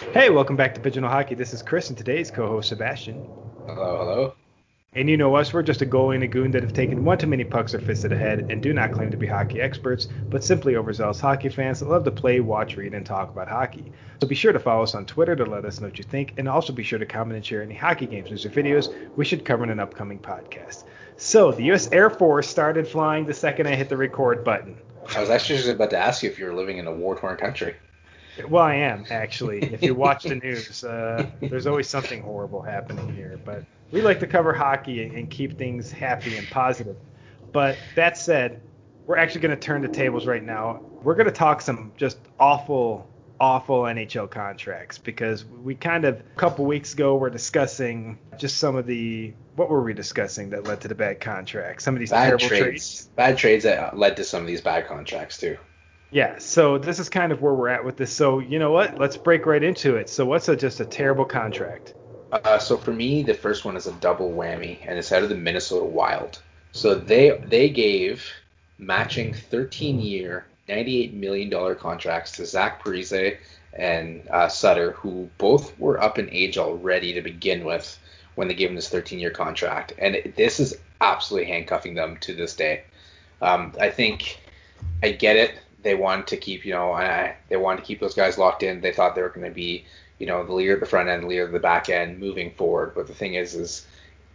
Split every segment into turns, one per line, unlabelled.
Hey, welcome back to Pigeonhole Hockey. This is Chris and today's co-host Sebastian.
Hello, hello.
And you know us, we're just a goalie and a goon that have taken one too many pucks or fists the head and do not claim to be hockey experts, but simply overzealous hockey fans that love to play, watch, read, and talk about hockey. So be sure to follow us on Twitter to let us know what you think, and also be sure to comment and share any hockey games, news, or videos we should cover in an upcoming podcast. So the U.S. Air Force started flying the second I hit the record button.
I was actually just about to ask you if you were living in a war-torn country.
Well, I am actually. If you watch the news, uh, there's always something horrible happening here. But we like to cover hockey and keep things happy and positive. But that said, we're actually going to turn the tables right now. We're going to talk some just awful, awful NHL contracts because we kind of a couple weeks ago were discussing just some of the what were we discussing that led to the bad contracts? Some of these
Bad
terrible
trades.
trades.
Bad trades that led to some of these bad contracts too.
Yeah, so this is kind of where we're at with this. So you know what? Let's break right into it. So what's a, just a terrible contract?
Uh, so for me, the first one is a double whammy, and it's out of the Minnesota Wild. So they they gave matching 13-year, 98 million dollar contracts to Zach Parise and uh, Suter, who both were up in age already to begin with when they gave him this 13-year contract, and it, this is absolutely handcuffing them to this day. Um, I think I get it. They wanted to keep, you know, I, they wanted to keep those guys locked in. They thought they were going to be, you know, the leader at the front end, the leader at the back end, moving forward. But the thing is, is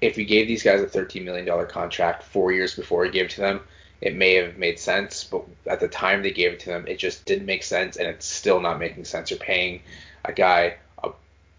if you gave these guys a 13 million dollar contract four years before you gave it to them, it may have made sense. But at the time they gave it to them, it just didn't make sense, and it's still not making sense. You're paying a guy a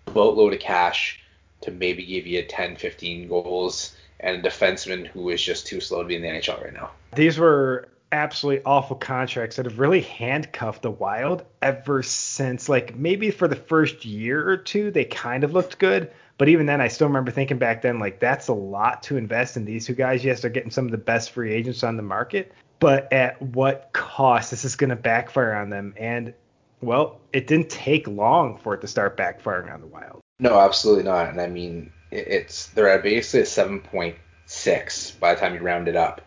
boatload of cash to maybe give you 10, 15 goals, and a defenseman who is just too slow to be in the NHL right now.
These were absolutely awful contracts that have really handcuffed the Wild ever since like maybe for the first year or two they kind of looked good, but even then I still remember thinking back then like that's a lot to invest in these two guys. Yes, they're getting some of the best free agents on the market, but at what cost? This is going to backfire on them and well, it didn't take long for it to start backfiring on the Wild.
No, absolutely not. And I mean, it's they're at basically a 7.6 by the time you round it up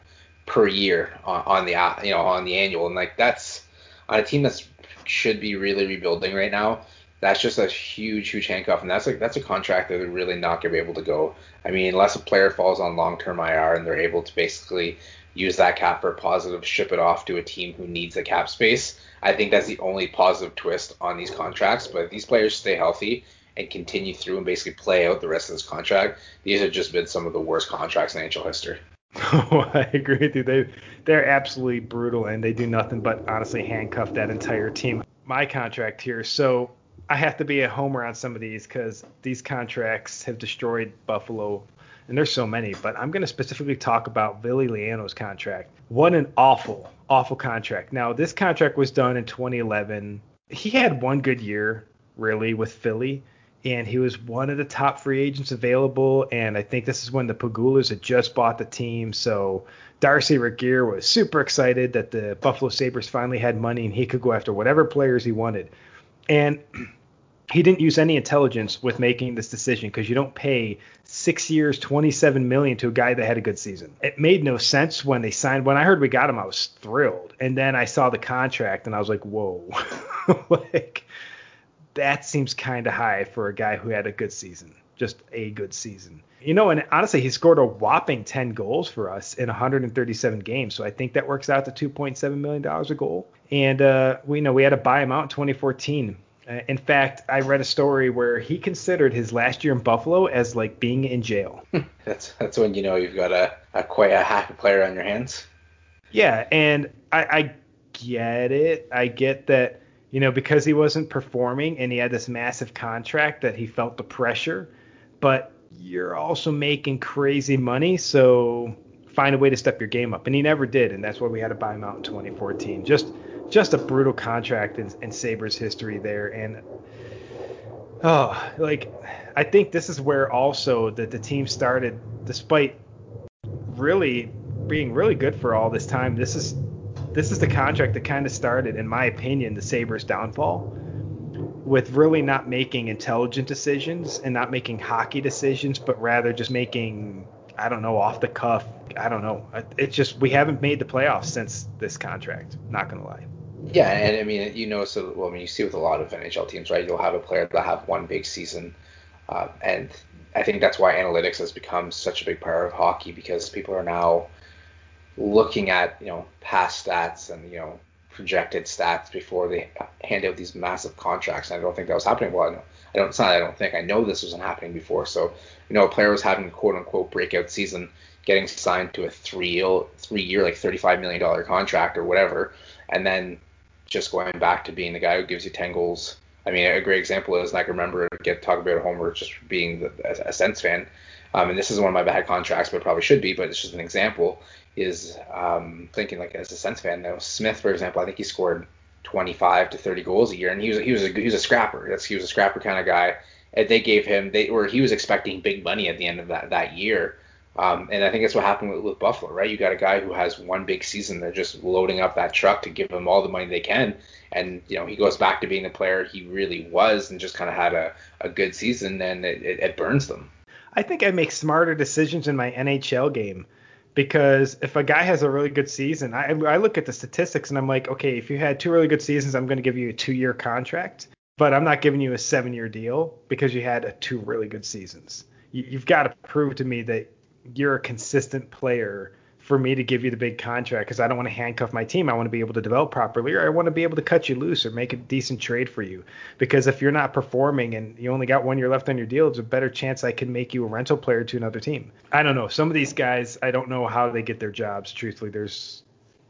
per year on, on the uh, you know on the annual, and like that's on a team that should be really rebuilding right now. That's just a huge, huge handcuff, and that's like that's a contract that they're really not gonna be able to go. I mean, unless a player falls on long-term IR and they're able to basically use that cap for a positive, ship it off to a team who needs the cap space. I think that's the only positive twist on these contracts. But if these players stay healthy and continue through and basically play out the rest of this contract, these have just been some of the worst contracts in NHL history.
I agree with you. They they're absolutely brutal and they do nothing but honestly handcuff that entire team. My contract here, so I have to be a homer on some of these because these contracts have destroyed Buffalo, and there's so many. But I'm going to specifically talk about Ville Leino's contract. What an awful, awful contract. Now this contract was done in 2011. He had one good year really with Philly and he was one of the top free agents available. And I think this is when the Pegulas had just bought the team. So Darcy Regier was super excited that the Buffalo Sabres finally had money and he could go after whatever players he wanted. And he didn't use any intelligence with making this decision because you don't pay six years, 27 million to a guy that had a good season. It made no sense when they signed. When I heard we got him, I was thrilled. And then I saw the contract and I was like, whoa, like that seems kind of high for a guy who had a good season, just a good season. You know, and honestly, he scored a whopping 10 goals for us in 137 games. So I think that works out to 2.7 million dollars a goal. And uh, we know we had to buy him out in 2014. Uh, in fact, I read a story where he considered his last year in Buffalo as like being in jail.
That's that's when you know you've got a, a quite a happy player on your hands.
Yeah, and I, I get it. I get that, you know, because he wasn't performing and he had this massive contract that he felt the pressure, but you're also making crazy money, so find a way to step your game up. And he never did, and that's why we had to buy him out in 2014. Just just a brutal contract in, in Sabres history there. And oh, like I think this is where also that the team started, despite really being really good for all this time. This is this is the contract that kind of started, in my opinion, the Sabres' downfall with really not making intelligent decisions and not making hockey decisions, but rather just making I don't know off the cuff. I don't know. It's just we haven't made the playoffs since this contract. Not gonna lie.
Yeah, and I mean, you know, so well, I mean, you see with a lot of NHL teams, right? You'll have a player that have one big season, uh, and I think that's why analytics has become such a big part of hockey because people are now looking at you know past stats and you know projected stats before they hand out these massive contracts. And I don't think that was happening. Well, I, know, I don't. I don't think. I know this wasn't happening before. So you know, a player was having a quote unquote breakout season, getting signed to a three three year like thirty five million dollar contract or whatever, and then just going back to being the guy who gives you ten goals. I mean, a great example is and I can remember get talk about Homer just being the, a, a fan. Um, and this is one of my bad contracts, but probably should be. But it's just an example is um, thinking like as a Sens fan though. Smith, for example, I think he scored 25 to 30 goals a year, and he was he was a he was a scrapper. That's he was a scrapper kind of guy. And they gave him they or he was expecting big money at the end of that that year. Um, and I think that's what happened with, with Buffalo, right? You got a guy who has one big season. They're just loading up that truck to give him all the money they can. And, you know, he goes back to being the player he really was and just kind of had a, a good season, and it, it, it burns them.
I think I make smarter decisions in my NHL game because if a guy has a really good season, I, I look at the statistics and I'm like, okay, if you had two really good seasons, I'm going to give you a two year contract, but I'm not giving you a seven year deal because you had two really good seasons. You, you've got to prove to me that you're a consistent player for me to give you the big contract because I don't want to handcuff my team. I want to be able to develop properly, or I want to be able to cut you loose or make a decent trade for you. Because if you're not performing and you only got one year left on your deal, there's a better chance I can make you a rental player to another team. I don't know. Some of these guys, I don't know how they get their jobs. Truthfully, there's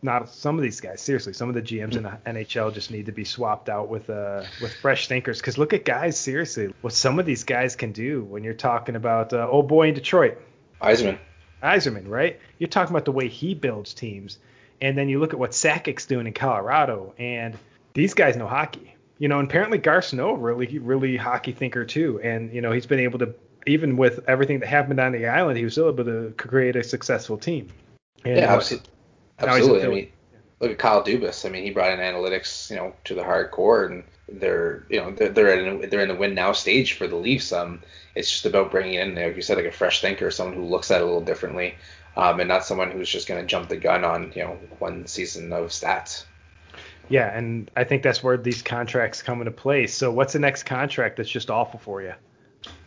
not some of these guys. Seriously, some of the GMs in the NHL just need to be swapped out with uh with fresh thinkers. Because look at guys, seriously, what some of these guys can do when you're talking about uh, oh boy in Detroit.
Yzerman.
Yzerman, right? You're talking about the way he builds teams, and then you look at what Sakic's doing in Colorado, and these guys know hockey. You know, and apparently Garth Snow really, really hockey thinker too, and you know he's been able to even with everything that happened on the island, he was still able to create a successful team.
And yeah, absolutely. absolutely. I mean, look at Kyle Dubas. I mean, he brought in analytics, you know, to the hardcore, and they're, you know, they're they're in they're in the win now stage for the Leafs. Um, it's just about bringing in, like you said, like a fresh thinker, someone who looks at it a little differently, um, and not someone who's just going to jump the gun on, you know, one season of stats.
Yeah, and I think that's where these contracts come into play. So, what's the next contract that's just awful for you?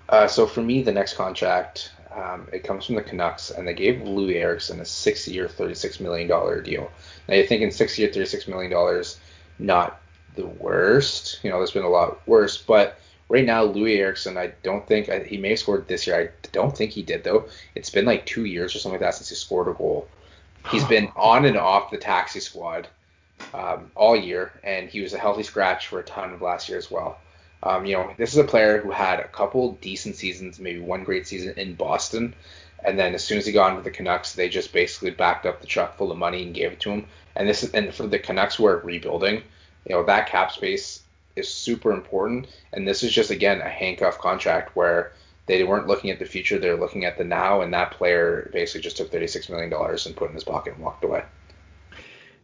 Uh, so for me, the next contract, um, it comes from the Canucks, and they gave Loui Eriksson a six-year, $36 million deal. Now you're thinking six-year, $36 million, not the worst. You know, there's been a lot worse, but right now, Loui Eriksson, I don't think he may have scored this year. I don't think he did though. It's been like two years or something like that since he scored a goal. He's been on and off the taxi squad um, all year, and he was a healthy scratch for a ton of last year as well. Um, you know, this is a player who had a couple decent seasons, maybe one great season in Boston, and then as soon as he got into the Canucks, they just basically backed up the truck full of money and gave it to him. And this is and for the Canucks who are rebuilding, you know, that cap space is super important. And this is just again a handcuff contract where they weren't looking at the future, they're looking at the now, and that player basically just took $36 million and put in his pocket and walked away.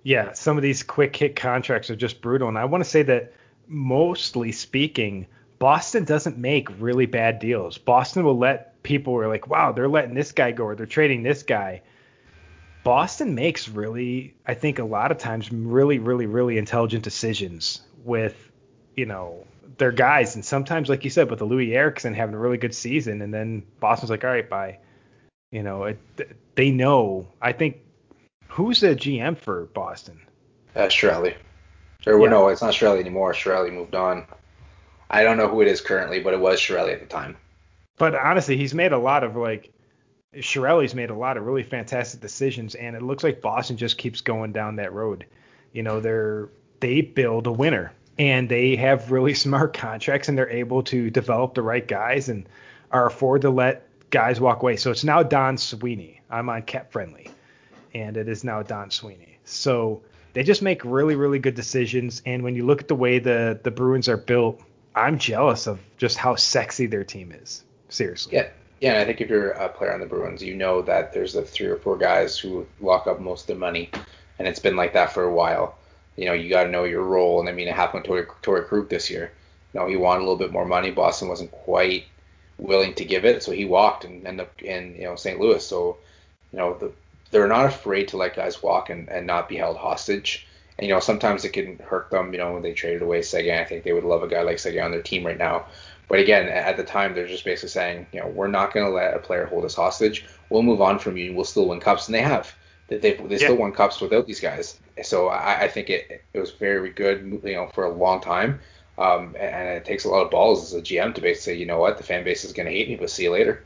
Yeah, some of these quick hit contracts are just brutal. And I want to say that mostly speaking, Boston doesn't make really bad deals. Boston will let people who are like, wow, they're letting this guy go or they're trading this guy. Boston makes really, I think, a lot of times really, really, really intelligent decisions with, you know, their guys. And sometimes, like you said, with the Loui Eriksson having a really good season, and then Boston's like, all right, bye. You know, it, they know. I think who's the GM for Boston?
Uh. Or yeah. no, it's not Chiarelli anymore. Chiarelli moved on. I don't know who it is currently, but it was Chiarelli at the time.
But honestly, he's made a lot of like Chiarelli's made a lot of really fantastic decisions, and it looks like Boston just keeps going down that road. You know, they're they build a winner, and they have really smart contracts, and they're able to develop the right guys, and are afford to let guys walk away. So it's now Don Sweeney. I'm on Cap Friendly, and it is now Don Sweeney. So they just make really, really good decisions. And when you look at the way the the Bruins are built, I'm jealous of just how sexy their team is. Seriously.
Yeah. Yeah, and I think if you're a player on the Bruins, you know that there's the three or four guys who lock up most of the money, and it's been like that for a while. You know, you got to know your role, and I mean, it happened to Torey Krug this year. You know, he wanted a little bit more money. Boston wasn't quite willing to give it, so he walked and ended up in you know St. Louis. So, you know, the they're not afraid to let guys walk and, and not be held hostage. And you know, sometimes it can hurt them. You know, when they traded away Seguin, I think they would love a guy like Seguin on their team right now. But again, at the time, they're just basically saying, you know, we're not going to let a player hold us hostage. We'll move on from you, and we'll still win cups, and they have. They they yeah. still won cups without these guys. So I, I think it it was very good, you know, for a long time. Um, and it takes a lot of balls as a GM to basically say, you know what, the fan base is going to hate me, but see you later.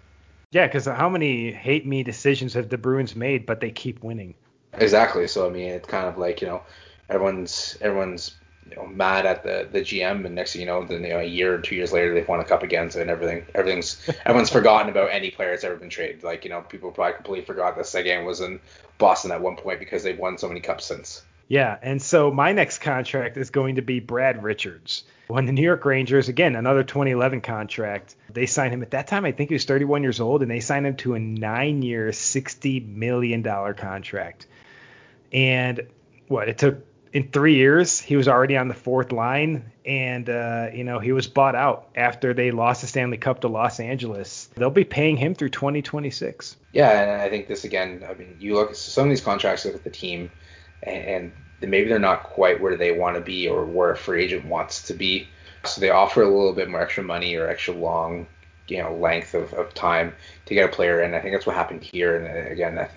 Yeah, because how many hate me decisions have the Bruins made, but they keep winning?
Exactly. So I mean, it's kind of like you know, everyone's everyone's you know, mad at the, the GM, and next thing you know, then you know, a year or two years later, they've won a cup again, so and everything everything's everyone's forgotten about any player that's ever been traded. Like you know, people probably completely forgot that Seguin was in Boston at one point because they've won so many cups since.
Yeah, and so my next contract is going to be Brad Richards. When the New York Rangers, again, another 2011 contract, they signed him at that time. I think he was 31 years old, and they signed him to a nine-year, $60 million contract. And what it took in three years, he was already on the fourth line, and uh, you know he was bought out after they lost the Stanley Cup to Los Angeles. They'll be paying him through 2026.
Yeah, and I think this again. I mean, you look at some of these contracts. with the team, and maybe they're not quite where they want to be or where a free agent wants to be. So they offer a little bit more extra money or extra long, you know, length of, of time to get a player, and I think that's what happened here. And uh, again,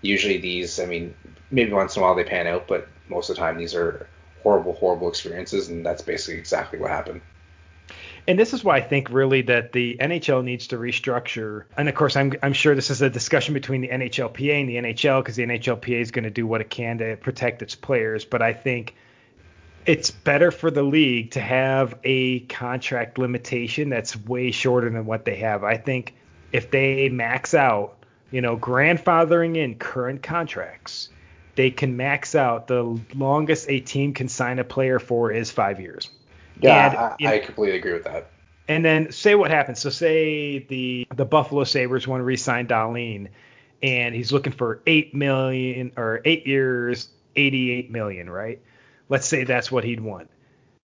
usually these, I mean, maybe once in a while they pan out, but most of the time these are horrible, horrible experiences, and that's basically exactly what happened.
And this is why I think really that the NHL needs to restructure. And of course, I'm, I'm sure this is a discussion between the NHLPA and the NHL because the NHLPA is going to do what it can to protect its players. But I think it's better for the league to have a contract limitation that's way shorter than what they have. I think if they max out, you know, grandfathering in current contracts they can max out. The longest a team can sign a player for is five years.
Yeah, and, I, I completely agree with that.
And then say what happens. So say the the Buffalo Sabres want to re-sign Dahlin, and he's looking for eight million or eight years, eighty-eight million, right? Let's say that's what he'd want.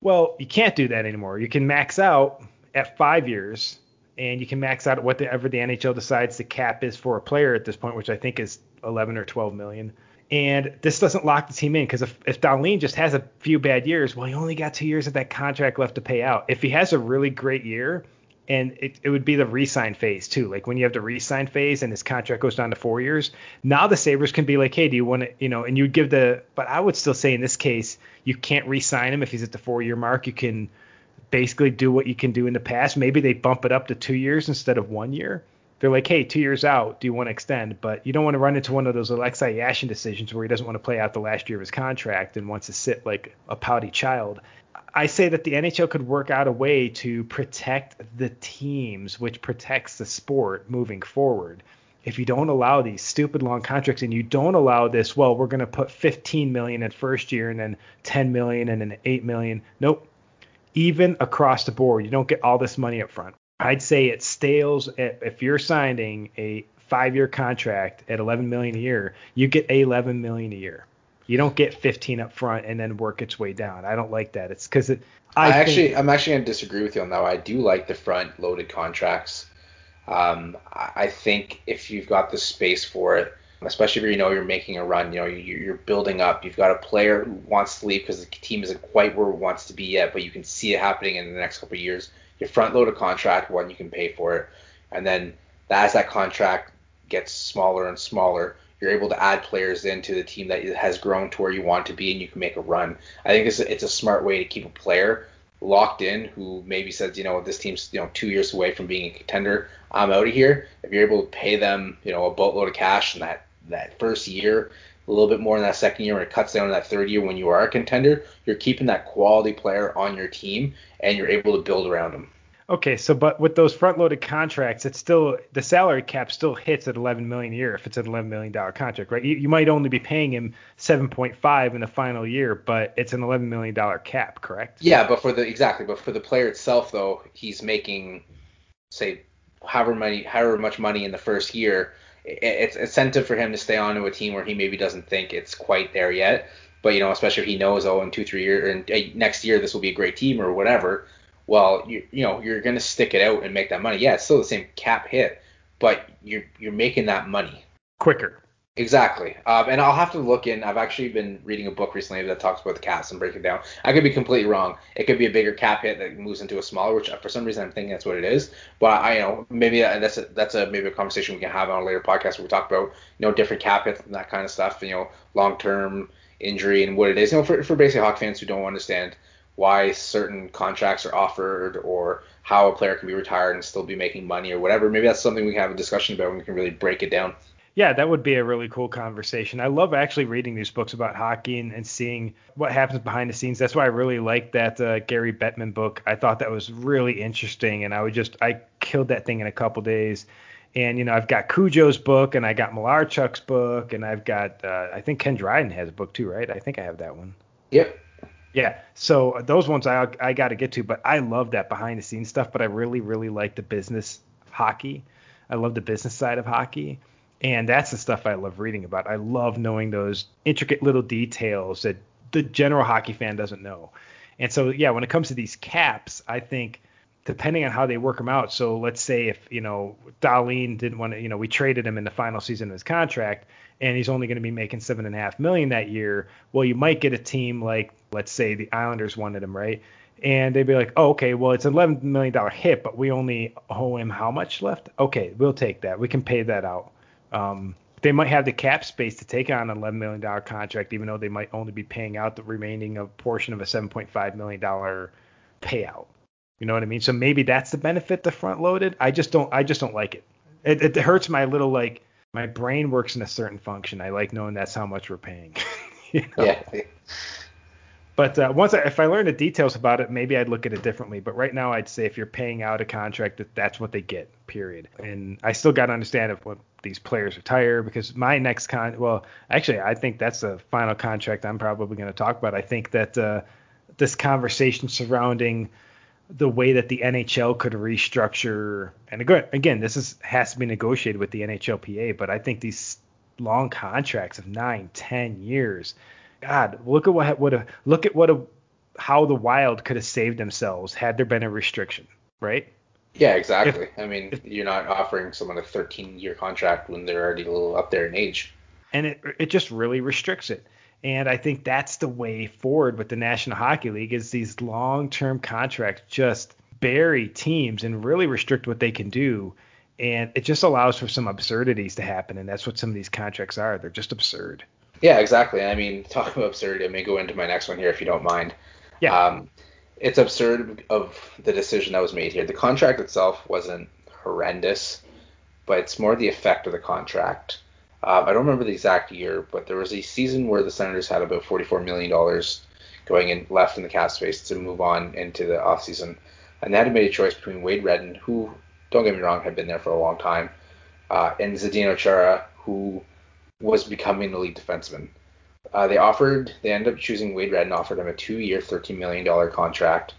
Well, you can't do that anymore. You can max out at five years, and you can max out at whatever the NHL decides the cap is for a player at this point, which I think is 11 or 12 million. And this doesn't lock the team in because if, if Dahlin just has a few bad years, well, he only got two years of that contract left to pay out. If he has a really great year, and it, it would be the re-sign phase too. Like when you have the re-sign phase and his contract goes down to four years, now the Sabres can be like, hey, do you want to, you know, and you give the, but I would still say in this case, you can't re-sign him if he's at the four-year mark. You can basically do what you can do in the past. Maybe they bump it up to two years instead of one year they're like, hey, two years out, do you want to extend? But you don't want to run into one of those Alexei Yashin decisions where he doesn't want to play out the last year of his contract and wants to sit like a pouty child. I say that the NHL could work out a way to protect the teams, which protects the sport moving forward. If you don't allow these stupid long contracts and you don't allow this, well, we're going to put 15 million at first year and then 10 million and then 8 million. Nope. Even across the board, you don't get all this money up front. I'd say it stales if you're signing a five-year contract at 11 million a year, you get 11 million a year. You don't get 15 up front and then work its way down. I don't like that. It's because it.
I, I actually, I'm actually gonna disagree with you on that. I do like the front-loaded contracts. Um, I think if you've got the space for it, especially if you know you're making a run, you know you're building up. You've got a player who wants to leave because the team isn't quite where it wants to be yet, but you can see it happening in the next couple of years you front load a contract when you can pay for it, and then as that contract gets smaller and smaller, you're able to add players into the team that has grown to where you want to be, and you can make a run. I think it's a, it's a smart way to keep a player locked in who maybe says, you know, this team's you know two years away from being a contender. I'm out of here. If you're able to pay them, you know, a boatload of cash in that that first year, a little bit more in that second year when it cuts down in that third year when you are a contender, you're keeping that quality player on your team and you're able to build around them.
Okay, so but with those front-loaded contracts, it's still the salary cap still hits at 11 million a year if it's an 11 million dollar contract, right? You, you might only be paying him 7.5 in the final year, but it's an 11 million dollar cap, correct?
Yeah, but for the exactly, but for the player itself though, he's making say however many however much money in the first year. It's incentive for him to stay on to a team where he maybe doesn't think it's quite there yet. But you know, especially if he knows, oh, in two, three years, and next year this will be a great team or whatever well, you you know you're going to stick it out and make that money. Yeah, it's still the same cap hit, but you're you're making that money
quicker.
Exactly. Um, and I'll have to look in. I've actually been reading a book recently that talks about the caps and break it down. I could be completely wrong. It could be a bigger cap hit that moves into a smaller, which for some reason I'm thinking that's what it is. But I you know maybe that's a, that's a maybe a conversation we can have on a later podcast where we talk about you know different cap hits and that kind of stuff. You know long term injury and what it is. You know for for basically hockey fans who don't understand why certain contracts are offered or how a player can be retired and still be making money or whatever. Maybe that's something we can have a discussion about and we can really break it down
yeah, that would be a really cool conversation. I love actually reading these books about hockey and, and seeing what happens behind the scenes. That's why I really like that uh, Gary Bettman book. I thought that was really interesting, and I would just I killed that thing in a couple days. And you know, I've got Cujo's book, and I got Malarchuk's book, and I've got uh, I think Ken Dryden has a book too, right? I think I have that one.
Yep.
Yeah. So those ones I I got to get to, but I love that behind the scenes stuff. But I really really like the business hockey. I love the business side of hockey and that's the stuff I love reading about. I love knowing those intricate little details that the general hockey fan doesn't know. And so, yeah, when it comes to these caps, I think depending on how they work them out. So let's say if you know Dahlin didn't want to, you know, we traded him in the final season of his contract, and he's only going to be making seven and a half million that year. Well, you might get a team like, let's say the Islanders wanted him, right? And they'd be like, oh, okay, well, it's an $11 million hit, but we only owe him how much left? Okay, we'll take that. We can pay that out. Um, they might have the cap space to take on an $11 million contract, even though they might only be paying out the remaining of portion of a $7.5 million payout. You know what I mean? So maybe that's the benefit the front loaded. I just don't. I just don't like it. It, it hurts my little like my brain works in a certain function. I like knowing that's how much we're paying.
you know? Yeah.
But uh, once I, if I learn the details about it, maybe I'd look at it differently. But right now, I'd say if you're paying out a contract, that that's what they get. Period. And I still got to understand if what these players retire because my next con, well, actually, I think that's the final contract I'm probably going to talk about. I think that uh, this conversation surrounding the way that the NHL could restructure, and again, again, this is has to be negotiated with the NHLPA, but I think these long contracts of nine, ten years God, look at what would have look at what a, how the Wild could have saved themselves had there been a restriction, right?
Yeah, exactly. If, I mean, if, you're not offering someone a 13 year contract when they're already a little up there in age.
And it it just really restricts it. And I think that's the way forward with the National Hockey League is these long term contracts just bury teams and really restrict what they can do. And it just allows for some absurdities to happen. And that's what some of these contracts are. They're just absurd.
Yeah, exactly. I mean, talk about absurd. I may go into my next one here if you don't mind.
Yeah.
Um, it's absurd of the decision that was made here. The contract itself wasn't horrendous, but it's more the effect of the contract. Uh, I don't remember the exact year, but there was a season where the Senators had about $44 million going in left in the cap space to move on into the offseason. And they had to make a choice between Wade Redden, who, don't get me wrong, had been there for a long time, uh, and Zdeno Chara, who was becoming the lead defenseman. Uh, they offered, they ended up choosing Wade Redden, offered him a two-year, $13 million contract,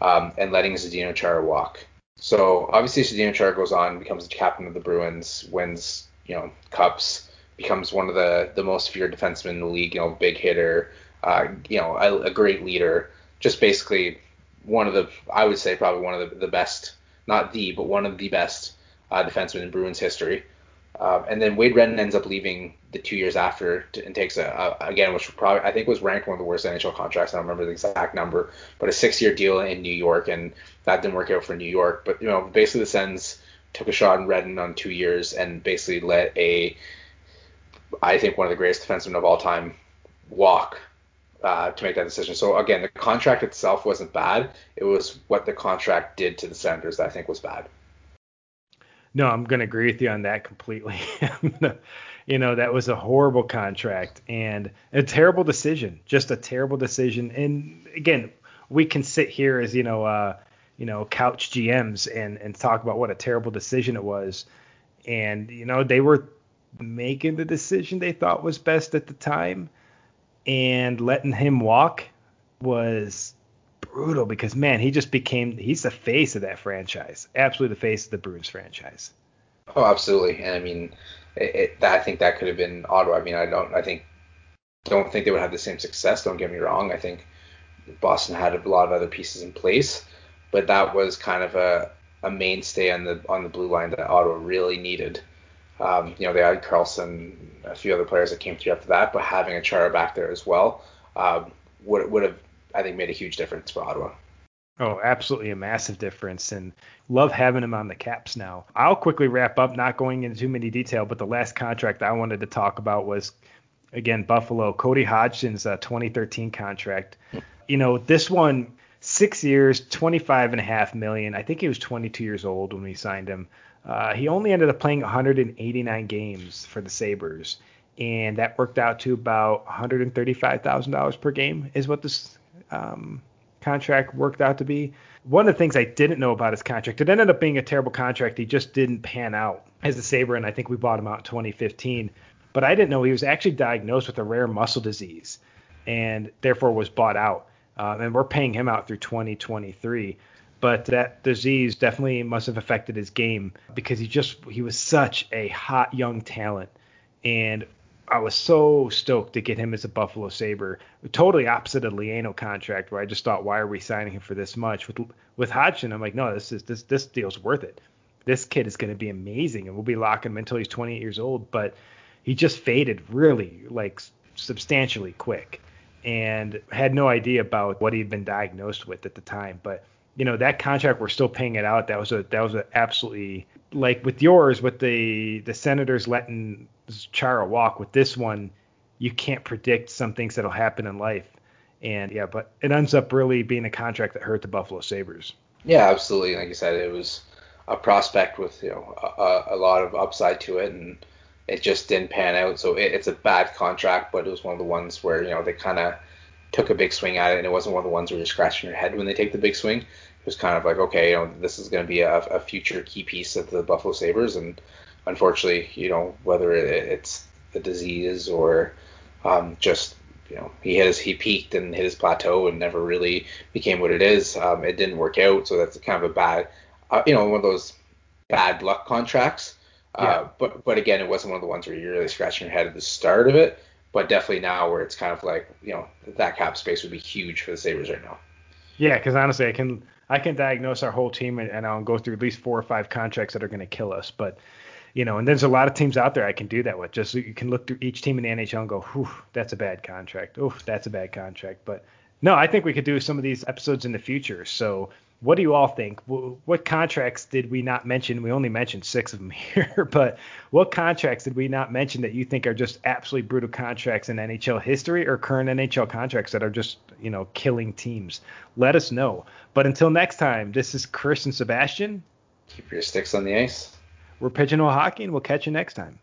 um, and letting Zdeno Chara walk. So obviously Zdeno Chara goes on, becomes the captain of the Bruins, wins, you know, cups, becomes one of the the most feared defensemen in the league. You know, big hitter, uh, you know, a, a, great leader. Just basically one of the, I would say probably one of the, the best, not the, but one of the best uh, defensemen in Bruins history. Um, and then Wade Redden ends up leaving the two years after to, and takes a, a, again, which probably I think was ranked one of the worst NHL contracts. I don't remember the exact number, but a six-year deal in New York, and that didn't work out for New York. But you know, basically the Sens took a shot in Redden on two years and basically let a, I think one of the greatest defensemen of all time, walk uh, to make that decision. So again, the contract itself wasn't bad. It was what the contract did to the Senators that I think was bad.
No, I'm going to agree with you on that completely. you know, that was a horrible contract and a terrible decision, just a terrible decision. And again, we can sit here as, you know, uh, you know, couch GMs and, and talk about what a terrible decision it was. And, you know, they were making the decision they thought was best at the time and letting him walk was brutal because man, he just became he's the face of that franchise, absolutely the face of the Bruins franchise.
Oh, absolutely, and I mean, it, it, I think that could have been Ottawa. I mean, I don't, I think, don't think they would have the same success. Don't get me wrong. I think Boston had a lot of other pieces in place, but that was kind of a, a mainstay on the on the blue line that Ottawa really needed. Um, you know, they had Karlsson, a few other players that came through after that, but having a Chara back there as well um, would would have, I think, made a huge difference for Ottawa.
Oh, absolutely a massive difference, and love having him on the Caps now. I'll quickly wrap up, not going into too many detail, but the last contract I wanted to talk about was again Buffalo, Cody Hodgson's uh, 2013 contract. You know, this one six years, 25 and a half million. I think he was 22 years old when we signed him. Uh, he only ended up playing 189 games for the Sabres, and that worked out to about $135,000 per game, is what this um, contract worked out to be. One of the things I didn't know about his contract, it ended up being a terrible contract. He just didn't pan out as a Sabre, and I think we bought him out in 2015. But I didn't know he was actually diagnosed with a rare muscle disease, and therefore was bought out. Uh, and we're paying him out through 2023 but that disease definitely must have affected his game because he just he was such a hot young talent and I was so stoked to get him as a Buffalo Sabre. Totally opposite of Leino contract where I just thought why are we signing him for this much with with Hodgson I'm like no this is this this deal's worth it. This kid is going to be amazing and we'll be locking him until he's 28 years old but he just faded really like substantially quick and had no idea about what he'd been diagnosed with at the time but you know that contract we're still paying it out. That was a that was a absolutely like with yours with the the Senators letting Chara walk. With this one, you can't predict some things that'll happen in life. And yeah, but it ends up really being a contract that hurt the Buffalo Sabres.
Yeah, absolutely. Like you said, it was a prospect with you know a, a lot of upside to it, and it just didn't pan out. So it, it's a bad contract, but it was one of the ones where you know they kind of took a big swing at it, and it wasn't one of the ones where you're scratching your head when they take the big swing. It was kind of like, okay, you know, this is going to be a, a, future key piece of the Buffalo Sabres, and unfortunately, you know, whether it's the disease or um, just you know he hit his he peaked and hit his plateau and never really became what it is. Um, it didn't work out, so that's kind of a bad, uh, you know, one of those bad luck contracts. Uh, yeah. but but again, it wasn't one of the ones where you're really scratching your head at the start of it but definitely now where it's kind of like you know that cap space would be huge for the Sabres right now.
Yeah, because honestly, I can I can diagnose our whole team and, and I'll go through at least four or five contracts that are going to kill us. But you know, and there's a lot of teams out there I can do that with. Just so you can look through each team in the NHL and go, "Whew, that's a bad contract. Oof, that's a bad contract." But no, I think we could do some of these episodes in the future. So what do you all think? What contracts did we not mention? We only mentioned six of them here, but what contracts did we not mention that you think are just absolutely brutal contracts in NHL history or current NHL contracts that are just, you know, killing teams? Let us know. But until next time, this is Chris and Sebastian.
Keep your sticks on the ice.
We're Pigeonhole Hockey, and we'll catch you next time.